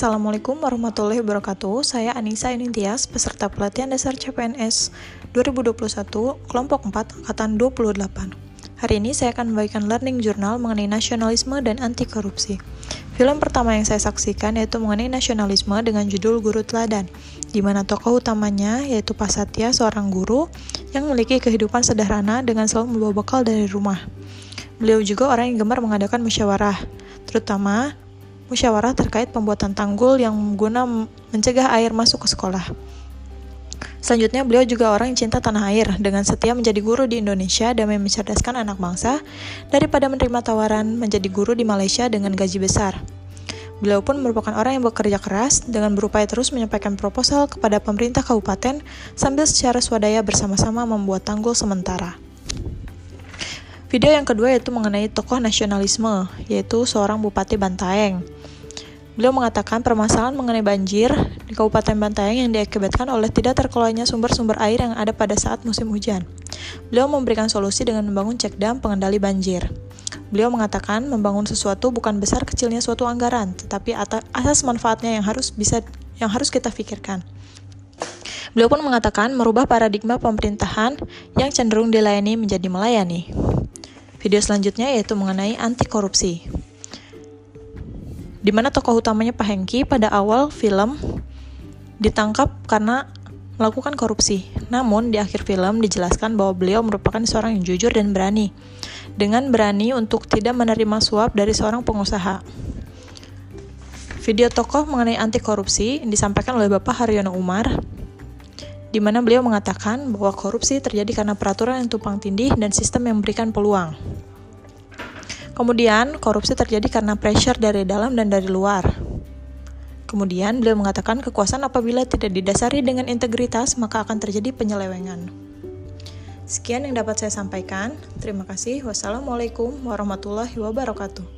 Assalamualaikum warahmatullahi wabarakatuh. Saya Anissa Inintias, peserta pelatihan dasar CPNS 2021, kelompok 4, angkatan 28. Hari ini saya akan membagikan learning journal mengenai nasionalisme dan anti korupsi. Film pertama yang saya saksikan yaitu mengenai nasionalisme dengan judul Guru Teladan, di mana tokoh utamanya yaitu Pak Satya, seorang guru yang memiliki kehidupan sederhana dengan selalu membawa bekal dari rumah. Beliau juga orang yang gemar mengadakan musyawarah, terutama musyawarah terkait pembuatan tanggul yang guna mencegah air masuk ke sekolah. Selanjutnya, beliau juga orang yang cinta tanah air dengan setia menjadi guru di Indonesia dan mencerdaskan anak bangsa daripada menerima tawaran menjadi guru di Malaysia dengan gaji besar. Beliau pun merupakan orang yang bekerja keras dengan berupaya terus menyampaikan proposal kepada pemerintah kabupaten sambil secara swadaya bersama-sama membuat tanggul sementara. Video yang kedua yaitu mengenai tokoh nasionalisme, yaitu seorang Bupati Bantaeng. Beliau mengatakan permasalahan mengenai banjir di Kabupaten Bantaeng yang diakibatkan oleh tidak terkelolanya sumber-sumber air yang ada pada saat musim hujan. Beliau memberikan solusi dengan membangun cek dam pengendali banjir. Beliau mengatakan membangun sesuatu bukan besar kecilnya suatu anggaran, tetapi asas manfaatnya yang harus bisa yang harus kita pikirkan. Beliau pun mengatakan merubah paradigma pemerintahan yang cenderung dilayani menjadi melayani. Video selanjutnya yaitu mengenai anti korupsi. Di mana tokoh utamanya Pak Hengki pada awal film ditangkap karena melakukan korupsi. Namun di akhir film dijelaskan bahwa beliau merupakan seorang yang jujur dan berani. Dengan berani untuk tidak menerima suap dari seorang pengusaha. Video tokoh mengenai anti korupsi disampaikan oleh Bapak Haryono Umar di mana beliau mengatakan bahwa korupsi terjadi karena peraturan yang tumpang tindih dan sistem yang memberikan peluang. Kemudian, korupsi terjadi karena pressure dari dalam dan dari luar. Kemudian, beliau mengatakan kekuasaan apabila tidak didasari dengan integritas, maka akan terjadi penyelewengan. Sekian yang dapat saya sampaikan. Terima kasih. Wassalamualaikum warahmatullahi wabarakatuh.